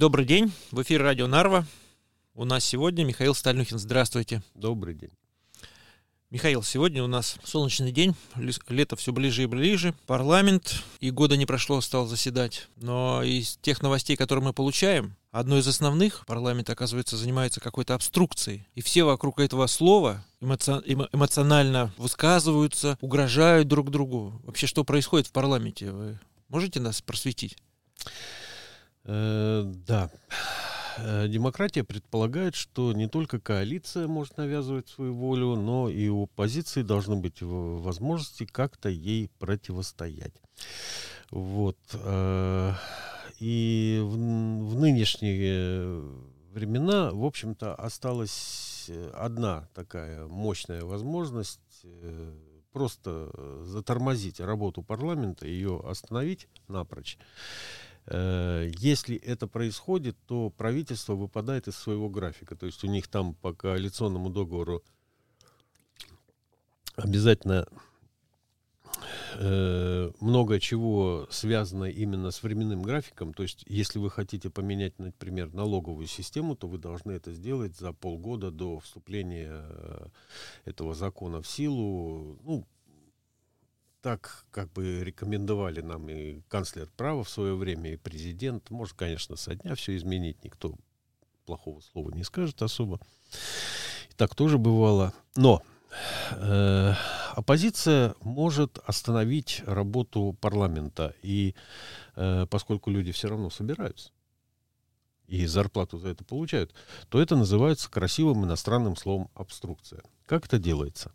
Добрый день. В эфире радио Нарва. У нас сегодня Михаил Стальнухин. Здравствуйте. Добрый день. Михаил, сегодня у нас солнечный день, лето все ближе и ближе, парламент, и года не прошло, стал заседать. Но из тех новостей, которые мы получаем, одно из основных, парламент, оказывается, занимается какой-то обструкцией. И все вокруг этого слова эмоци... эмоционально высказываются, угрожают друг другу. Вообще, что происходит в парламенте? Вы можете нас просветить? Э, да. Э, демократия предполагает, что не только коалиция может навязывать свою волю, но и у оппозиции должны быть возможности как-то ей противостоять. Вот. Э, и в, в нынешние времена, в общем-то, осталась одна такая мощная возможность просто затормозить работу парламента, ее остановить напрочь. Э, если это происходит, то правительство выпадает из своего графика. То есть у них там по коалиционному договору обязательно э, много чего связано именно с временным графиком. То есть, если вы хотите поменять, например, налоговую систему, то вы должны это сделать за полгода до вступления э, этого закона в силу. Ну, так как бы рекомендовали нам и канцлер права в свое время, и президент. Может, конечно, со дня все изменить, никто плохого слова не скажет особо. И так тоже бывало. Но э, оппозиция может остановить работу парламента. И э, поскольку люди все равно собираются, и зарплату за это получают, то это называется красивым иностранным словом обструкция. Как это делается?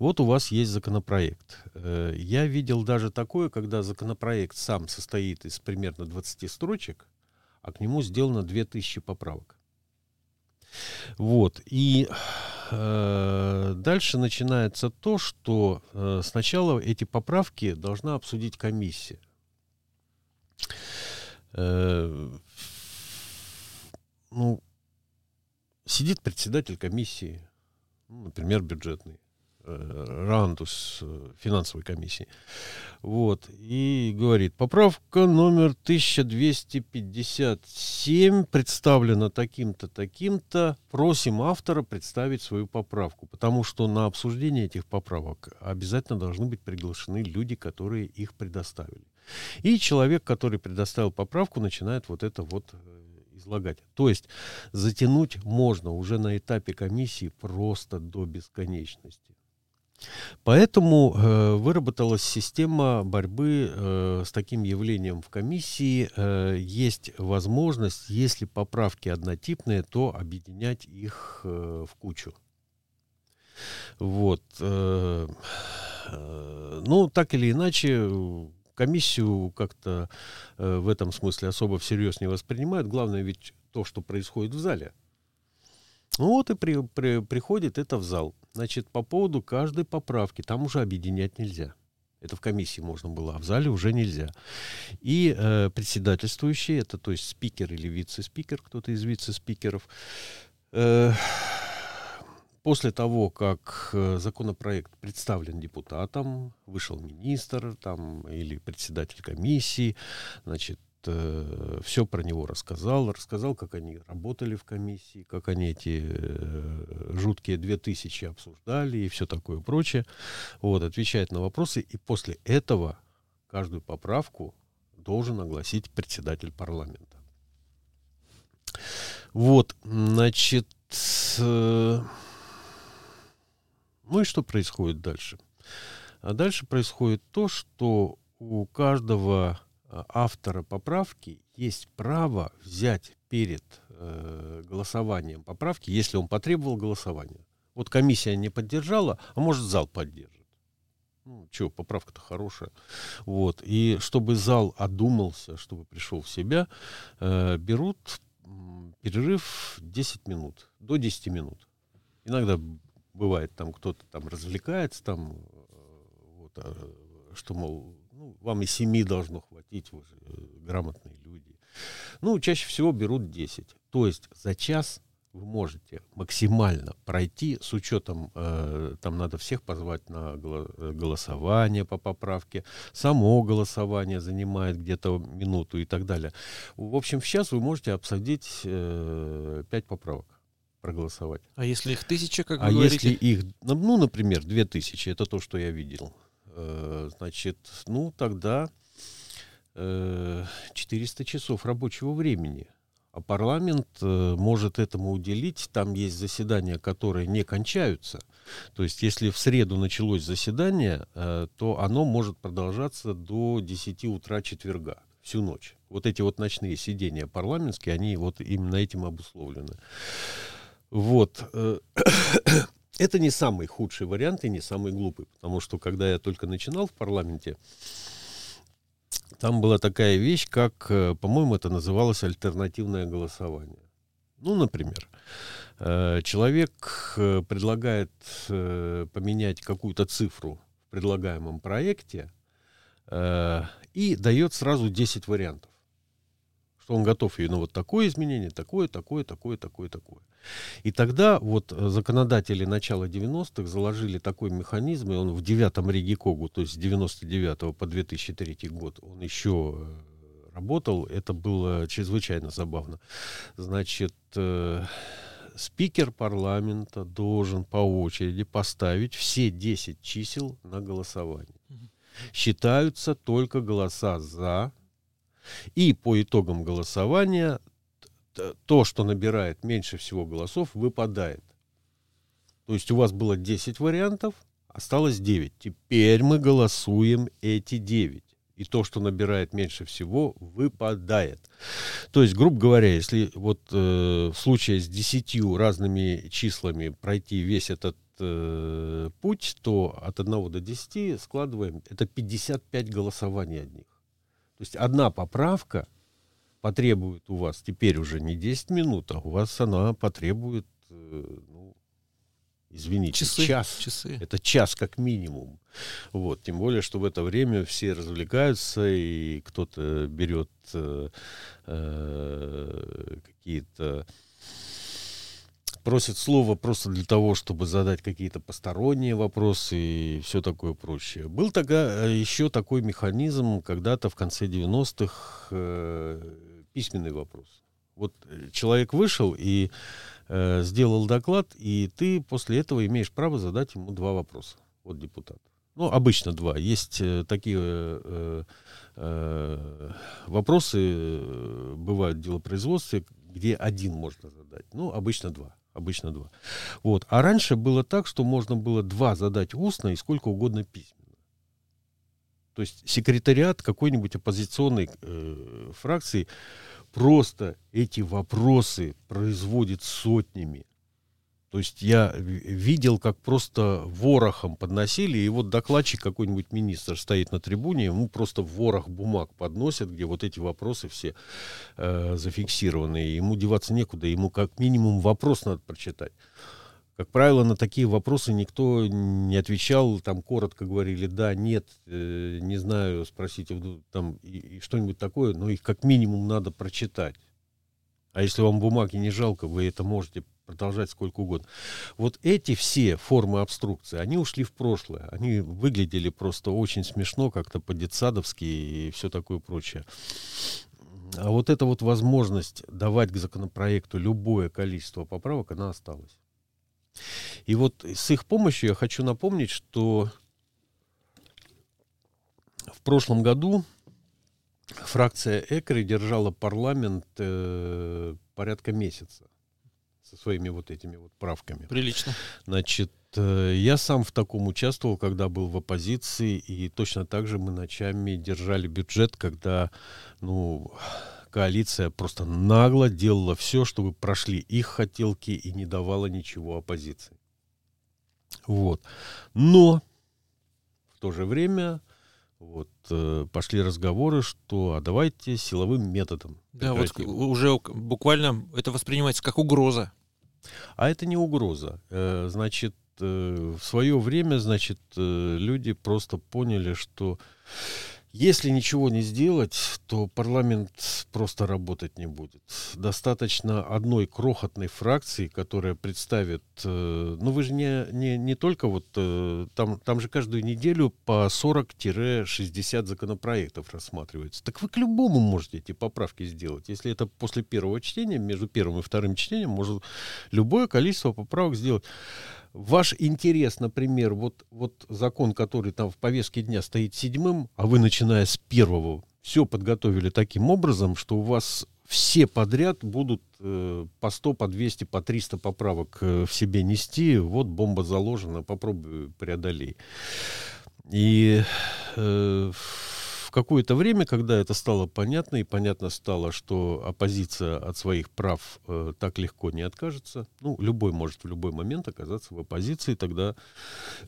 Вот у вас есть законопроект. Э, я видел даже такое, когда законопроект сам состоит из примерно 20 строчек, а к нему сделано 2000 поправок. Вот. И э, дальше начинается то, что э, сначала эти поправки должна обсудить комиссия. Э, ну, сидит председатель комиссии, ну, например, бюджетный, э, Рандус э, финансовой комиссии. Вот. И говорит, поправка номер 1257 представлена таким-то, таким-то. Просим автора представить свою поправку. Потому что на обсуждение этих поправок обязательно должны быть приглашены люди, которые их предоставили. И человек, который предоставил поправку, начинает вот это вот э, излагать. То есть затянуть можно уже на этапе комиссии просто до бесконечности. Поэтому э, выработалась система борьбы э, с таким явлением в комиссии. Э, есть возможность, если поправки однотипные, то объединять их э, в кучу. Вот. Э, э, ну, так или иначе, комиссию как-то э, в этом смысле особо всерьез не воспринимают. Главное ведь то, что происходит в зале. Ну вот и при, при, приходит это в зал. Значит, по поводу каждой поправки, там уже объединять нельзя. Это в комиссии можно было, а в зале уже нельзя. И э, председательствующий, это то есть спикер или вице-спикер, кто-то из вице-спикеров, э, После того, как э, законопроект представлен депутатам, вышел министр там, или председатель комиссии, значит, э, все про него рассказал, рассказал, как они работали в комиссии, как они эти э, жуткие две тысячи обсуждали и все такое прочее. Вот, отвечает на вопросы, и после этого каждую поправку должен огласить председатель парламента. Вот, значит, ну и что происходит дальше? А дальше происходит то, что у каждого а, автора поправки есть право взять перед э, голосованием поправки, если он потребовал голосования. Вот комиссия не поддержала, а может зал поддержит. Ну, что, поправка-то хорошая. Вот. И чтобы зал одумался, чтобы пришел в себя, э, берут перерыв 10 минут, до 10 минут. Иногда бывает, там кто-то там развлекается, там, э, вот, а, что, мол, ну, вам и семи должно хватить, вы же э, грамотные люди. Ну, чаще всего берут 10. То есть за час вы можете максимально пройти с учетом, э, там надо всех позвать на голосование по поправке, само голосование занимает где-то минуту и так далее. В общем, в час вы можете обсудить э, 5 поправок проголосовать. А если их тысяча, как вы а говорите? если их, ну, ну, например, две тысячи, это то, что я видел, э, значит, ну, тогда э, 400 часов рабочего времени – а парламент э, может этому уделить. Там есть заседания, которые не кончаются. То есть, если в среду началось заседание, э, то оно может продолжаться до 10 утра четверга, всю ночь. Вот эти вот ночные сидения парламентские, они вот именно этим обусловлены. Вот. Э, это не самый худший вариант и не самый глупый, потому что когда я только начинал в парламенте, там была такая вещь, как, э, по-моему, это называлось альтернативное голосование. Ну, например, э, человек предлагает поменять какую-то цифру в предлагаемом проекте и дает сразу 10 вариантов что он готов ей, ну, вот такое изменение, такое, такое, такое, такое, такое. И тогда вот э, законодатели начала 90-х заложили такой механизм, и он в девятом Ригикогу, то есть с 99 по 2003 год, он еще э, работал, это было чрезвычайно забавно. Значит, э, спикер парламента должен по очереди поставить все 10 чисел на голосование. Считаются только голоса за, и по итогам голосования то, что набирает меньше всего голосов, выпадает. То есть у вас было 10 вариантов, осталось 9. Теперь мы голосуем эти 9. И то, что набирает меньше всего, выпадает. То есть, грубо говоря, если вот э, в случае с 10 разными числами пройти весь этот э, путь, то от 1 до 10 складываем, это 55 голосований одних. То есть одна поправка потребует у вас теперь уже не 10 минут, а у вас она потребует, э, ну, извините, часы, час. Часы. Это час как минимум. Вот. Тем более, что в это время все развлекаются, и кто-то берет э, э, какие-то просит слова просто для того, чтобы задать какие-то посторонние вопросы и все такое прочее. Был тогда э, еще такой механизм когда-то в конце 90-х э, письменный вопрос. Вот э, человек вышел и э, сделал доклад, и ты после этого имеешь право задать ему два вопроса. Вот депутат. Ну, обычно два. Есть э, такие э, э, вопросы, э, бывают в делопроизводстве, где один можно задать. Ну, обычно два. Обычно два. Вот. А раньше было так, что можно было два задать устно и сколько угодно письменно. То есть секретариат какой-нибудь оппозиционной э, фракции просто эти вопросы производит сотнями. То есть я видел, как просто ворохом подносили, и вот докладчик какой-нибудь министр стоит на трибуне, ему просто ворох бумаг подносят, где вот эти вопросы все э, зафиксированы. Ему деваться некуда, ему как минимум вопрос надо прочитать. Как правило, на такие вопросы никто не отвечал, там коротко говорили «да», «нет», э, «не знаю», спросите там и, и что-нибудь такое, но их как минимум надо прочитать. А если вам бумаги не жалко, вы это можете продолжать сколько угодно. Вот эти все формы обструкции, они ушли в прошлое. Они выглядели просто очень смешно, как-то по-детсадовски и все такое прочее. А вот эта вот возможность давать к законопроекту любое количество поправок, она осталась. И вот с их помощью я хочу напомнить, что в прошлом году фракция ЭКРИ держала парламент э, порядка месяца со своими вот этими вот правками. Прилично. Значит, э, я сам в таком участвовал, когда был в оппозиции, и точно так же мы ночами держали бюджет, когда, ну, коалиция просто нагло делала все, чтобы прошли их хотелки и не давала ничего оппозиции. Вот. Но в то же время вот, э, пошли разговоры, что а давайте силовым методом. Да, прекратим. вот уже буквально это воспринимается как угроза. А это не угроза. Э, значит, э, в свое время, значит, э, люди просто поняли, что Если ничего не сделать, то парламент просто работать не будет. Достаточно одной крохотной фракции, которая представит... Э, ну, вы же не, не, не только вот... Э, там, там же каждую неделю по 40-60 законопроектов рассматривается. Так вы к любому можете эти поправки сделать. Если это после первого чтения, между первым и вторым чтением, может любое количество поправок сделать ваш интерес, например, вот, вот закон, который там в повестке дня стоит седьмым, а вы, начиная с первого, все подготовили таким образом, что у вас все подряд будут э, по 100, по 200, по 300 поправок э, в себе нести. Вот бомба заложена, попробуй преодолей. И э, какое-то время, когда это стало понятно, и понятно стало, что оппозиция от своих прав э, так легко не откажется, ну, любой может в любой момент оказаться в оппозиции, тогда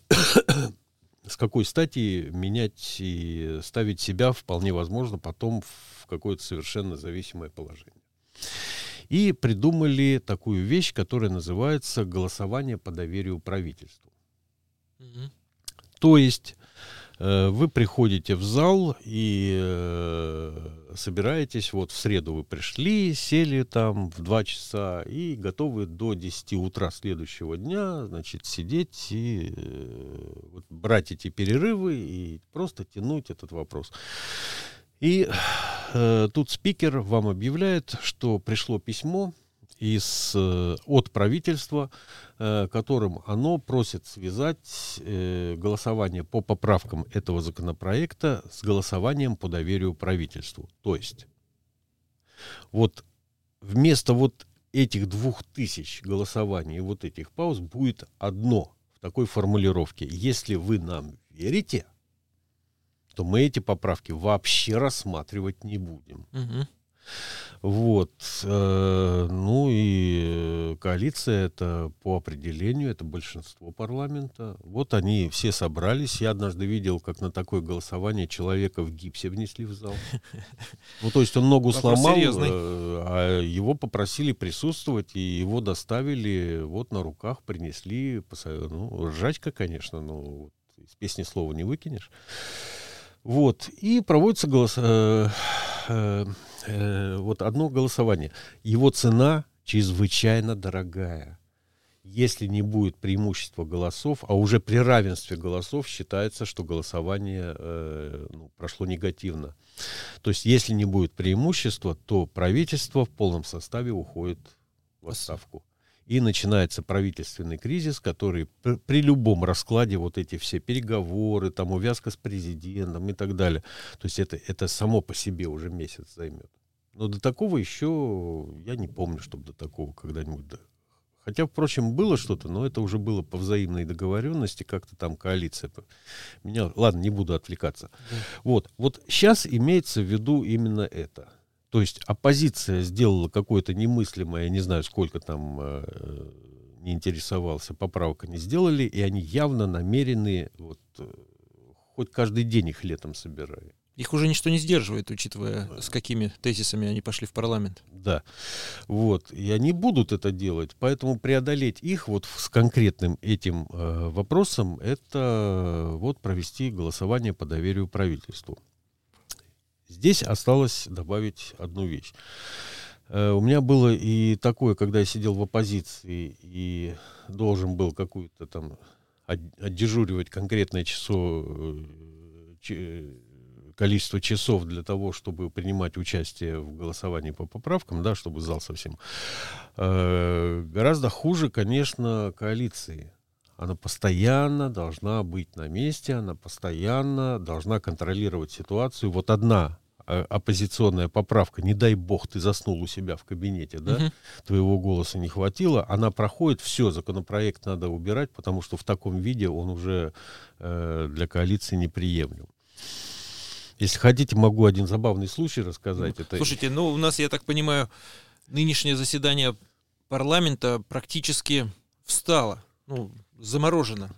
с какой стати менять и ставить себя вполне возможно потом в какое-то совершенно зависимое положение. И придумали такую вещь, которая называется голосование по доверию правительству. Mm-hmm. То есть вы приходите в зал и э, собираетесь, вот в среду вы пришли, сели там в 2 часа и готовы до 10 утра следующего дня, значит, сидеть и э, вот, брать эти перерывы и просто тянуть этот вопрос. И э, тут спикер вам объявляет, что пришло письмо из, э, от правительства, э, которым оно просит связать э, голосование по поправкам этого законопроекта с голосованием по доверию правительству. То есть вот вместо вот этих двух тысяч голосований и вот этих пауз будет одно в такой формулировке. Если вы нам верите, то мы эти поправки вообще рассматривать не будем. Угу. Вот. Э, ну и коалиция это по определению, это большинство парламента. Вот они все собрались. Я однажды видел, как на такое голосование человека в гипсе внесли в зал. Ну, то есть он ногу сломал, э, а его попросили присутствовать, и его доставили вот на руках, принесли. Ну, ржачка, конечно, но из песни слова не выкинешь. Вот. И проводится голос... Э, э, э, вот одно голосование. Его цена чрезвычайно дорогая. Если не будет преимущества голосов, а уже при равенстве голосов считается, что голосование э, ну, прошло негативно. То есть, если не будет преимущества, то правительство в полном составе уходит в отставку и начинается правительственный кризис, который при, любом раскладе вот эти все переговоры, там увязка с президентом и так далее, то есть это, это само по себе уже месяц займет. Но до такого еще я не помню, чтобы до такого когда-нибудь... Да. Хотя, впрочем, было что-то, но это уже было по взаимной договоренности, как-то там коалиция. Меня, ладно, не буду отвлекаться. Да. Вот, вот сейчас имеется в виду именно это – то есть оппозиция сделала какое-то немыслимое, я не знаю, сколько там э, не интересовался, поправок они сделали, и они явно намерены, вот, э, хоть каждый день их летом собирают. Их уже ничто не сдерживает, учитывая, с какими тезисами они пошли в парламент. Да, вот, и они будут это делать, поэтому преодолеть их вот с конкретным этим э, вопросом, это вот провести голосование по доверию правительству. Здесь осталось добавить одну вещь. Э, у меня было и такое, когда я сидел в оппозиции и должен был какую-то там отдежуривать конкретное число, э, количество часов для того, чтобы принимать участие в голосовании по поправкам, да, чтобы зал совсем. Э, гораздо хуже, конечно, коалиции. Она постоянно должна быть на месте, она постоянно должна контролировать ситуацию. Вот одна э, оппозиционная поправка, не дай бог, ты заснул у себя в кабинете, да, угу. твоего голоса не хватило, она проходит, все, законопроект надо убирать, потому что в таком виде он уже э, для коалиции неприемлем. Если хотите, могу один забавный случай рассказать. Ну, это... Слушайте, ну у нас, я так понимаю, нынешнее заседание парламента практически встало. Ну, заморожено.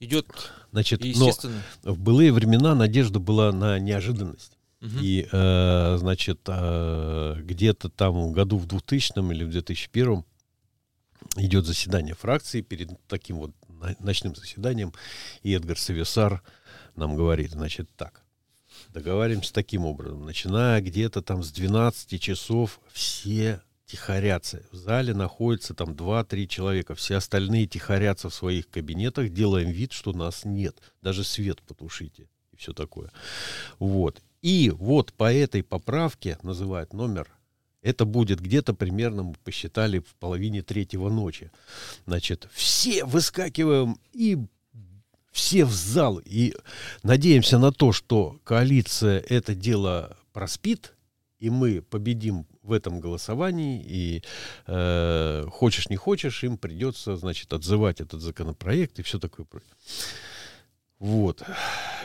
Идет Значит, естественно. Но в былые времена надежда была на неожиданность. Угу. И, э, значит, э, где-то там в году в 2000 или в 2001 идет заседание фракции перед таким вот ночным заседанием, и Эдгар Сависар нам говорит, значит, так, договариваемся таким образом. Начиная где-то там с 12 часов все тихорятся. В зале находится там 2-3 человека. Все остальные тихорятся в своих кабинетах, делаем вид, что нас нет. Даже свет потушите и все такое. Вот. И вот по этой поправке называют номер это будет где-то примерно, мы посчитали, в половине третьего ночи. Значит, все выскакиваем и все в зал. И надеемся на то, что коалиция это дело проспит, и мы победим в этом голосовании, и э, хочешь не хочешь, им придется, значит, отзывать этот законопроект и все такое. Вот.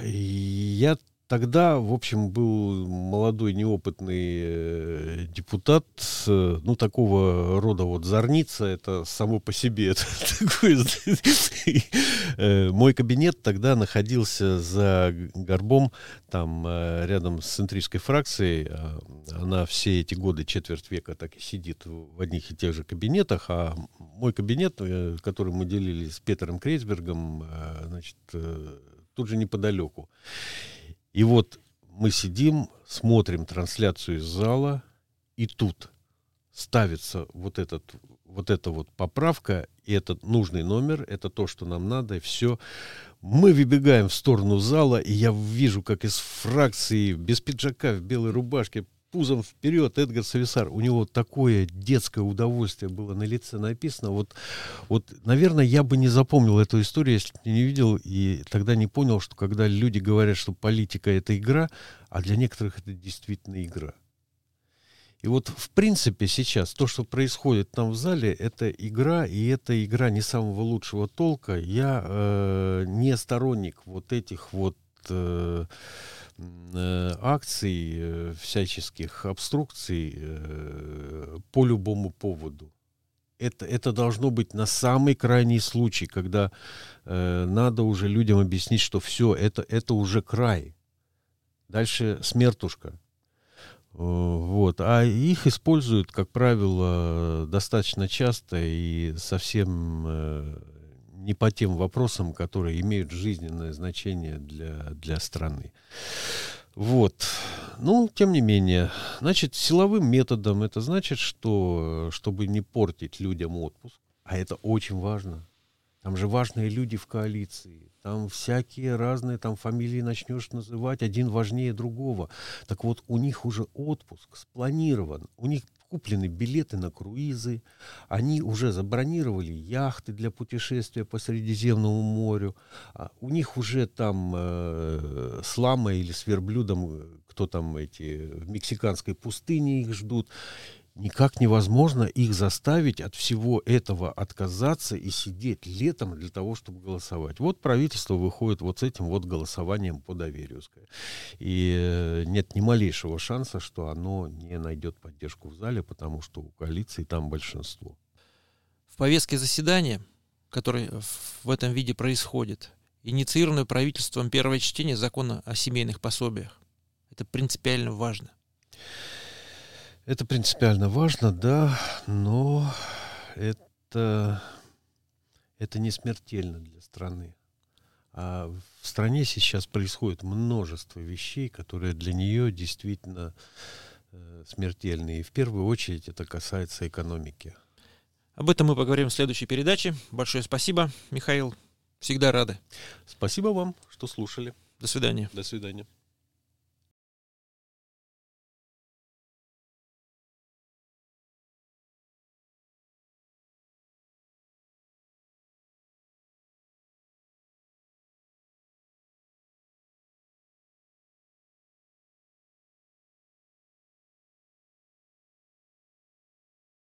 И я Тогда, в общем, был молодой неопытный э, депутат, э, ну, такого рода вот зорница, это само по себе. Э, мой кабинет тогда находился за горбом, там, рядом с центристской фракцией. Она все эти годы, четверть века, так и сидит в одних и тех же кабинетах, а мой кабинет, который мы делили с Петером Крейсбергом, значит, тут же неподалеку. И вот мы сидим, смотрим трансляцию из зала, и тут ставится вот, этот, вот эта вот поправка, и этот нужный номер, это то, что нам надо, и все. Мы выбегаем в сторону зала, и я вижу, как из фракции без пиджака в белой рубашке пузом вперед Эдгар Сависар. У него такое детское удовольствие было на лице написано. Вот, вот, наверное, я бы не запомнил эту историю, если бы не видел и тогда не понял, что когда люди говорят, что политика — это игра, а для некоторых это действительно игра. И вот, в принципе, сейчас то, что происходит там в зале, это игра, и это игра не самого лучшего толка. Я э, не сторонник вот этих вот э, акций, э, всяческих обструкций э, по любому поводу. Это, это должно быть на самый крайний случай, когда э, надо уже людям объяснить, что все, это, это уже край. Дальше смертушка. Вот. А их используют, как правило, достаточно часто и совсем не по тем вопросам, которые имеют жизненное значение для, для страны. Вот. Ну, тем не менее, значит, силовым методом это значит, что, чтобы не портить людям отпуск, а это очень важно. Там же важные люди в коалиции. Там всякие разные там фамилии начнешь называть, один важнее другого. Так вот, у них уже отпуск спланирован. У них куплены билеты на круизы, они уже забронировали яхты для путешествия по Средиземному морю, а у них уже там э, с ламой или с верблюдом, кто там эти, в мексиканской пустыне их ждут никак невозможно их заставить от всего этого отказаться и сидеть летом для того, чтобы голосовать. Вот правительство выходит вот с этим вот голосованием по доверию. И э, нет ни малейшего шанса, что оно не найдет поддержку в зале, потому что у коалиции там большинство. В повестке заседания, которое в этом виде происходит, инициированное правительством первое чтение закона о семейных пособиях. Это принципиально важно. Это принципиально важно, да, но это, это не смертельно для страны. А в стране сейчас происходит множество вещей, которые для нее действительно э, смертельны. И в первую очередь это касается экономики. Об этом мы поговорим в следующей передаче. Большое спасибо, Михаил. Всегда рады. Спасибо вам, что слушали. До свидания. До свидания.